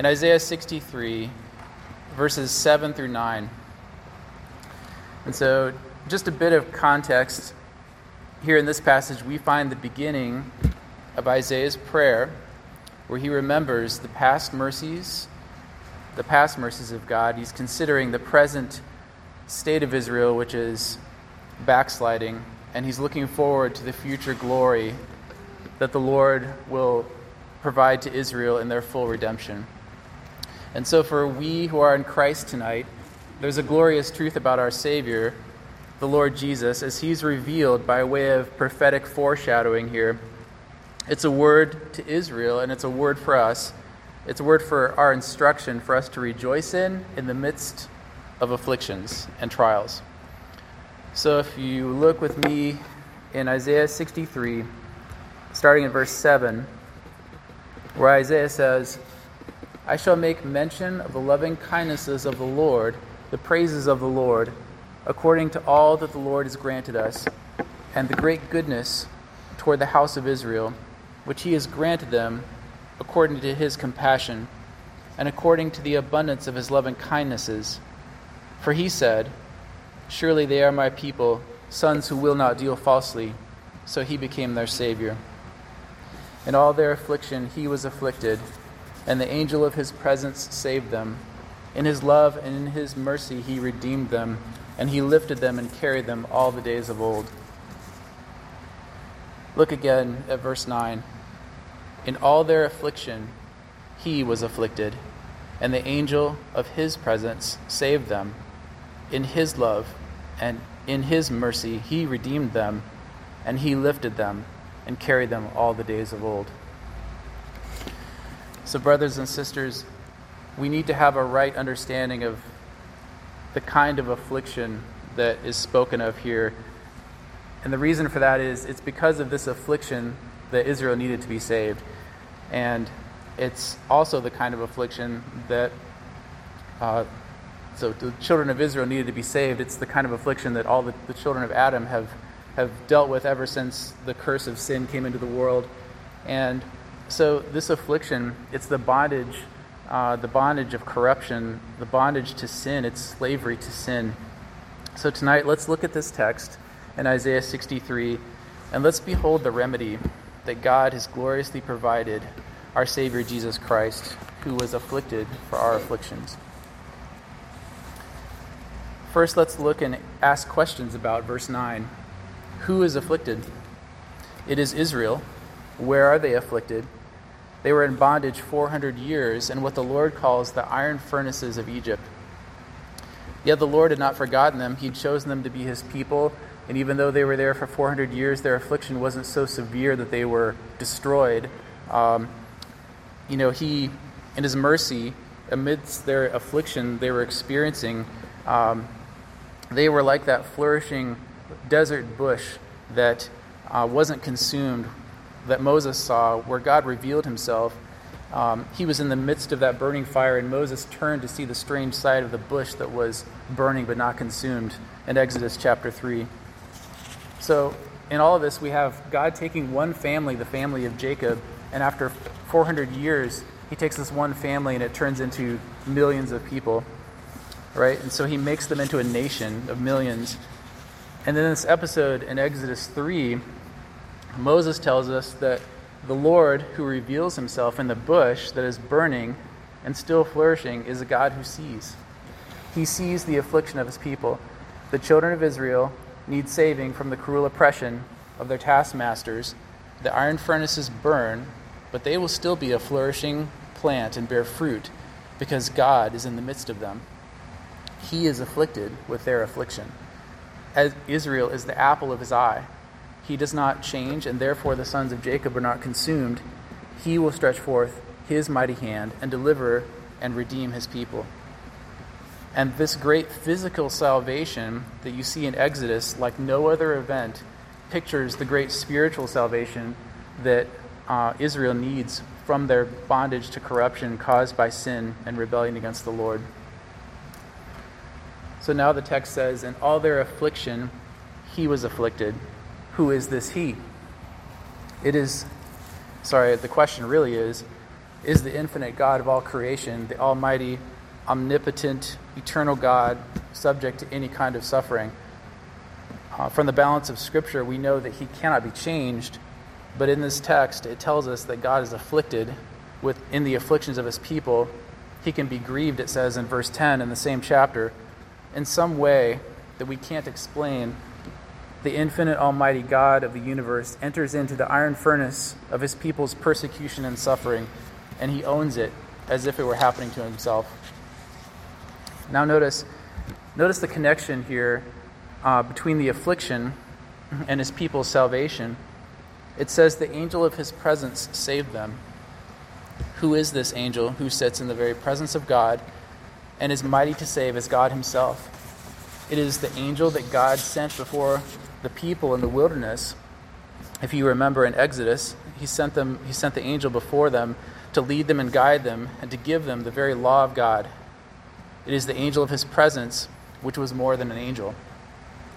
in Isaiah 63, verses 7 through 9. And so, just a bit of context here in this passage, we find the beginning of Isaiah's prayer where he remembers the past mercies, the past mercies of God. He's considering the present state of Israel, which is backsliding, and he's looking forward to the future glory that the Lord will provide to Israel in their full redemption. And so, for we who are in Christ tonight, there's a glorious truth about our Savior, the Lord Jesus, as he's revealed by way of prophetic foreshadowing here. It's a word to Israel, and it's a word for us. It's a word for our instruction for us to rejoice in in the midst of afflictions and trials. So, if you look with me in Isaiah 63, starting in verse 7, where Isaiah says, I shall make mention of the loving kindnesses of the Lord, the praises of the Lord, according to all that the Lord has granted us, and the great goodness toward the house of Israel, which he has granted them according to his compassion, and according to the abundance of his loving kindnesses. For he said, Surely they are my people, sons who will not deal falsely. So he became their Savior. In all their affliction, he was afflicted, and the angel of his presence saved them. In his love and in his mercy, he redeemed them, and he lifted them and carried them all the days of old. Look again at verse 9. In all their affliction, he was afflicted, and the angel of his presence saved them. In his love and in his mercy, he redeemed them, and he lifted them and carried them all the days of old. So, brothers and sisters, we need to have a right understanding of the kind of affliction that is spoken of here. And the reason for that is it's because of this affliction that Israel needed to be saved. And it's also the kind of affliction that, uh, so the children of Israel needed to be saved. It's the kind of affliction that all the, the children of Adam have have dealt with ever since the curse of sin came into the world. And so this affliction, it's the bondage, uh, the bondage of corruption, the bondage to sin, it's slavery to sin. So tonight, let's look at this text in Isaiah 63, and let's behold the remedy that God has gloriously provided our Savior Jesus Christ, who was afflicted for our afflictions. First, let's look and ask questions about verse 9. Who is afflicted? It is Israel. Where are they afflicted? They were in bondage 400 years in what the Lord calls the iron furnaces of Egypt. Yet the Lord had not forgotten them. He had chosen them to be his people. And even though they were there for 400 years, their affliction wasn't so severe that they were destroyed. Um, you know, he, in his mercy, amidst their affliction they were experiencing, um, they were like that flourishing desert bush that uh, wasn't consumed that Moses saw, where God revealed himself. Um, he was in the midst of that burning fire, and Moses turned to see the strange side of the bush that was burning but not consumed in Exodus chapter 3. So, in all of this, we have God taking one family, the family of Jacob, and after 400 years, he takes this one family and it turns into millions of people, right? And so he makes them into a nation of millions. And then this episode in Exodus 3, Moses tells us that the Lord who reveals himself in the bush that is burning and still flourishing is a God who sees. He sees the affliction of his people. The children of Israel need saving from the cruel oppression of their taskmasters. The iron furnaces burn, but they will still be a flourishing plant and bear fruit because God is in the midst of them. He is afflicted with their affliction as Israel is the apple of his eye. He does not change, and therefore the sons of Jacob are not consumed. He will stretch forth his mighty hand and deliver and redeem his people. And this great physical salvation that you see in Exodus, like no other event, pictures the great spiritual salvation that uh, Israel needs from their bondage to corruption caused by sin and rebellion against the Lord. So now the text says, In all their affliction, he was afflicted. Who is this he? It is, sorry, the question really is, is the infinite God of all creation, the almighty, omnipotent, eternal God, subject to any kind of suffering. Uh, from the balance of Scripture, we know that he cannot be changed, but in this text, it tells us that God is afflicted with, in the afflictions of his people. He can be grieved, it says in verse 10 in the same chapter, in some way that we can't explain. The infinite Almighty God of the universe enters into the iron furnace of his people's persecution and suffering, and he owns it as if it were happening to himself. Now, notice, notice the connection here uh, between the affliction and his people's salvation. It says, The angel of his presence saved them. Who is this angel who sits in the very presence of God and is mighty to save as God himself? It is the angel that God sent before the people in the wilderness. If you remember in Exodus, he sent them he sent the angel before them to lead them and guide them and to give them the very law of God. It is the angel of his presence, which was more than an angel.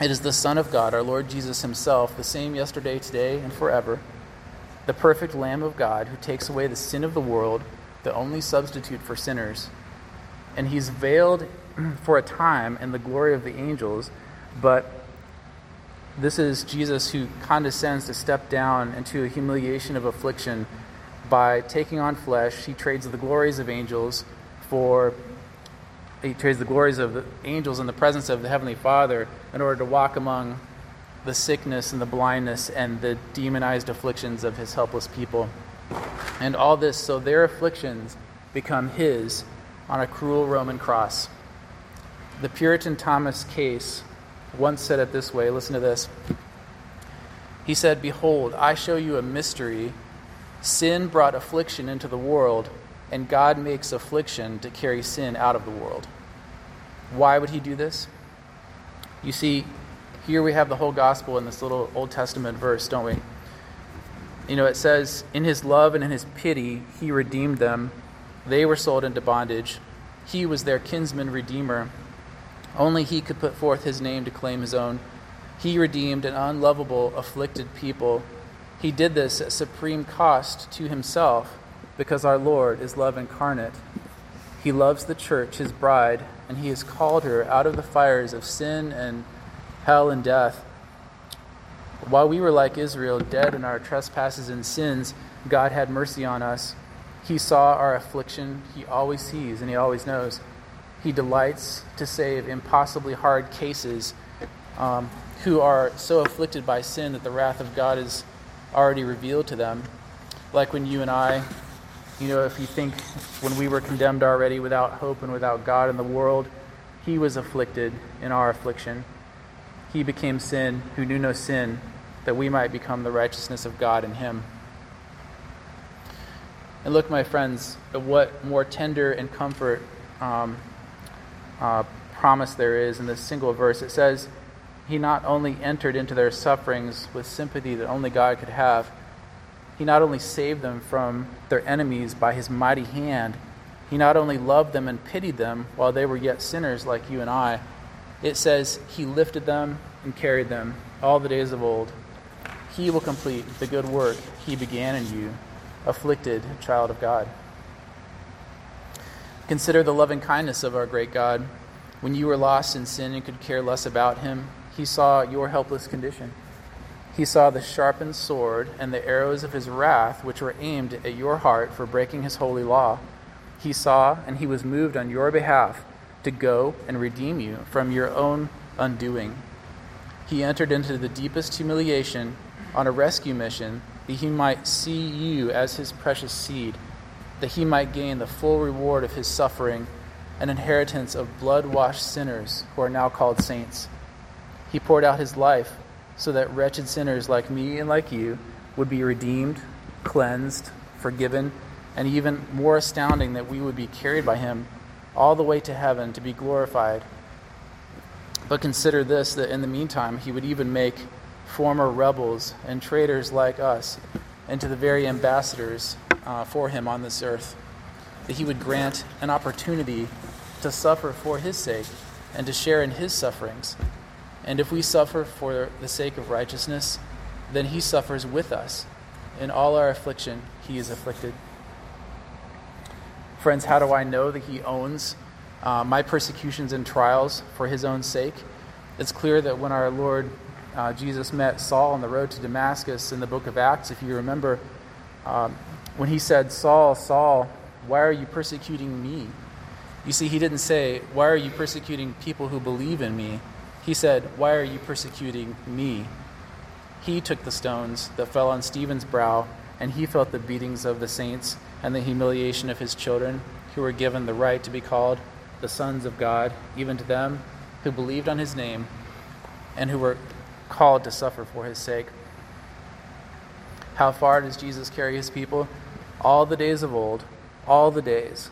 It is the Son of God, our Lord Jesus Himself, the same yesterday, today, and forever, the perfect Lamb of God who takes away the sin of the world, the only substitute for sinners. And He's veiled for a time in the glory of the angels, but this is Jesus who condescends to step down into a humiliation of affliction by taking on flesh. He trades the glories of angels for he trades the glories of the angels in the presence of the Heavenly Father in order to walk among the sickness and the blindness and the demonized afflictions of his helpless people. And all this so their afflictions become his on a cruel Roman cross. The Puritan Thomas Case once said it this way listen to this. He said, Behold, I show you a mystery. Sin brought affliction into the world, and God makes affliction to carry sin out of the world. Why would he do this? You see, here we have the whole gospel in this little Old Testament verse, don't we? You know, it says, In his love and in his pity, he redeemed them. They were sold into bondage. He was their kinsman redeemer. Only he could put forth his name to claim his own. He redeemed an unlovable, afflicted people. He did this at supreme cost to himself because our Lord is love incarnate. He loves the church, his bride, and he has called her out of the fires of sin and hell and death. While we were like Israel, dead in our trespasses and sins, God had mercy on us. He saw our affliction. He always sees and he always knows. He delights to save impossibly hard cases um, who are so afflicted by sin that the wrath of God is already revealed to them. Like when you and I you know, if you think when we were condemned already without hope and without God in the world, he was afflicted in our affliction. He became sin who knew no sin, that we might become the righteousness of God in him. And look, my friends, at what more tender and comfort um, uh, promise there is in this single verse. It says, He not only entered into their sufferings with sympathy that only God could have he not only saved them from their enemies by his mighty hand, he not only loved them and pitied them while they were yet sinners like you and I, it says he lifted them and carried them all the days of old. He will complete the good work he began in you, afflicted child of God. Consider the loving kindness of our great God. When you were lost in sin and could care less about him, he saw your helpless condition he saw the sharpened sword and the arrows of his wrath, which were aimed at your heart for breaking his holy law. He saw, and he was moved on your behalf to go and redeem you from your own undoing. He entered into the deepest humiliation on a rescue mission that he might see you as his precious seed, that he might gain the full reward of his suffering, an inheritance of blood washed sinners who are now called saints. He poured out his life so that wretched sinners like me and like you would be redeemed, cleansed, forgiven, and even more astounding that we would be carried by him all the way to heaven to be glorified. But consider this that in the meantime, he would even make former rebels and traitors like us into the very ambassadors uh, for him on this earth. That he would grant an opportunity to suffer for his sake and to share in his sufferings and if we suffer for the sake of righteousness, then he suffers with us. In all our affliction, he is afflicted. Friends, how do I know that he owns uh, my persecutions and trials for his own sake? It's clear that when our Lord uh, Jesus met Saul on the road to Damascus in the book of Acts, if you remember, um, when he said, Saul, Saul, why are you persecuting me? You see, he didn't say, Why are you persecuting people who believe in me? He said, Why are you persecuting me? He took the stones that fell on Stephen's brow, and he felt the beatings of the saints and the humiliation of his children, who were given the right to be called the sons of God, even to them who believed on his name and who were called to suffer for his sake. How far does Jesus carry his people? All the days of old, all the days.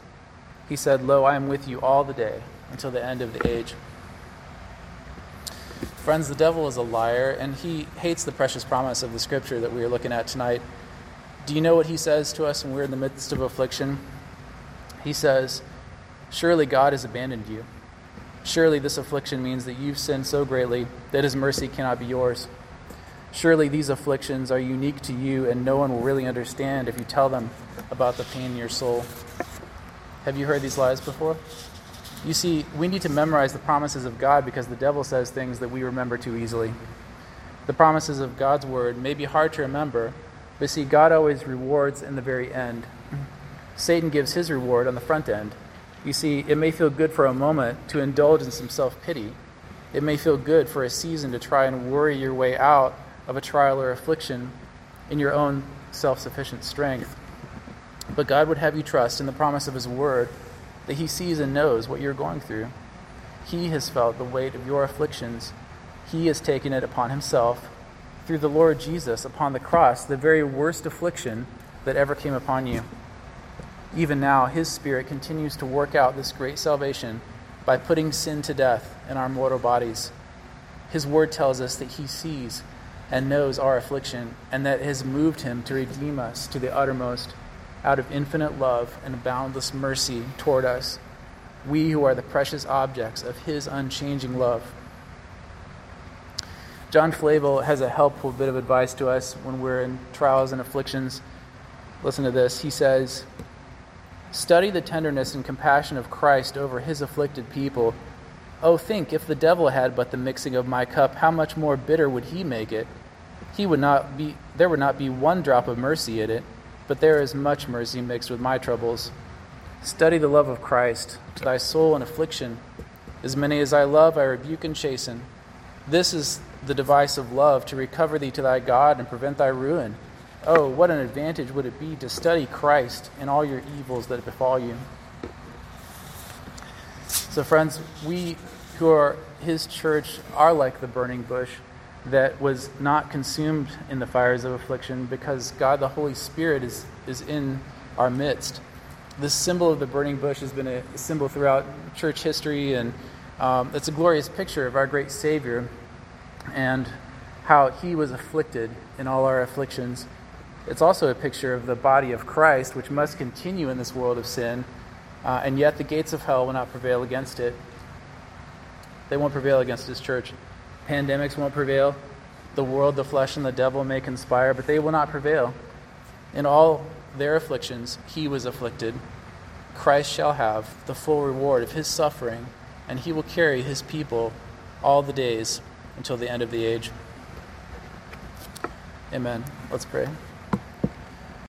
He said, Lo, I am with you all the day until the end of the age. Friends, the devil is a liar, and he hates the precious promise of the scripture that we are looking at tonight. Do you know what he says to us when we're in the midst of affliction? He says, Surely God has abandoned you. Surely this affliction means that you've sinned so greatly that his mercy cannot be yours. Surely these afflictions are unique to you, and no one will really understand if you tell them about the pain in your soul. Have you heard these lies before? You see, we need to memorize the promises of God because the devil says things that we remember too easily. The promises of God's word may be hard to remember, but see, God always rewards in the very end. Satan gives his reward on the front end. You see, it may feel good for a moment to indulge in some self pity. It may feel good for a season to try and worry your way out of a trial or affliction in your own self sufficient strength. But God would have you trust in the promise of His Word that He sees and knows what you're going through. He has felt the weight of your afflictions, He has taken it upon Himself through the Lord Jesus upon the cross, the very worst affliction that ever came upon you. Even now, His Spirit continues to work out this great salvation by putting sin to death in our mortal bodies. His Word tells us that He sees and knows our affliction, and that has moved Him to redeem us to the uttermost out of infinite love and boundless mercy toward us, we who are the precious objects of His unchanging love. John Flavel has a helpful bit of advice to us when we're in trials and afflictions. Listen to this. He says, Study the tenderness and compassion of Christ over his afflicted people. Oh, think if the devil had but the mixing of my cup, how much more bitter would he make it? He would not be there would not be one drop of mercy in it but there is much mercy mixed with my troubles. Study the love of Christ to thy soul in affliction. As many as I love, I rebuke and chasten. This is the device of love to recover thee to thy God and prevent thy ruin. Oh, what an advantage would it be to study Christ and all your evils that befall you. So, friends, we who are his church are like the burning bush that was not consumed in the fires of affliction because God the Holy Spirit is, is in our midst. This symbol of the burning bush has been a symbol throughout church history, and um, it's a glorious picture of our great Savior and how he was afflicted in all our afflictions. It's also a picture of the body of Christ, which must continue in this world of sin, uh, and yet the gates of hell will not prevail against it. They won't prevail against his church. Pandemics won't prevail. The world, the flesh, and the devil may conspire, but they will not prevail. In all their afflictions, he was afflicted. Christ shall have the full reward of his suffering, and he will carry his people all the days until the end of the age. Amen. Let's pray.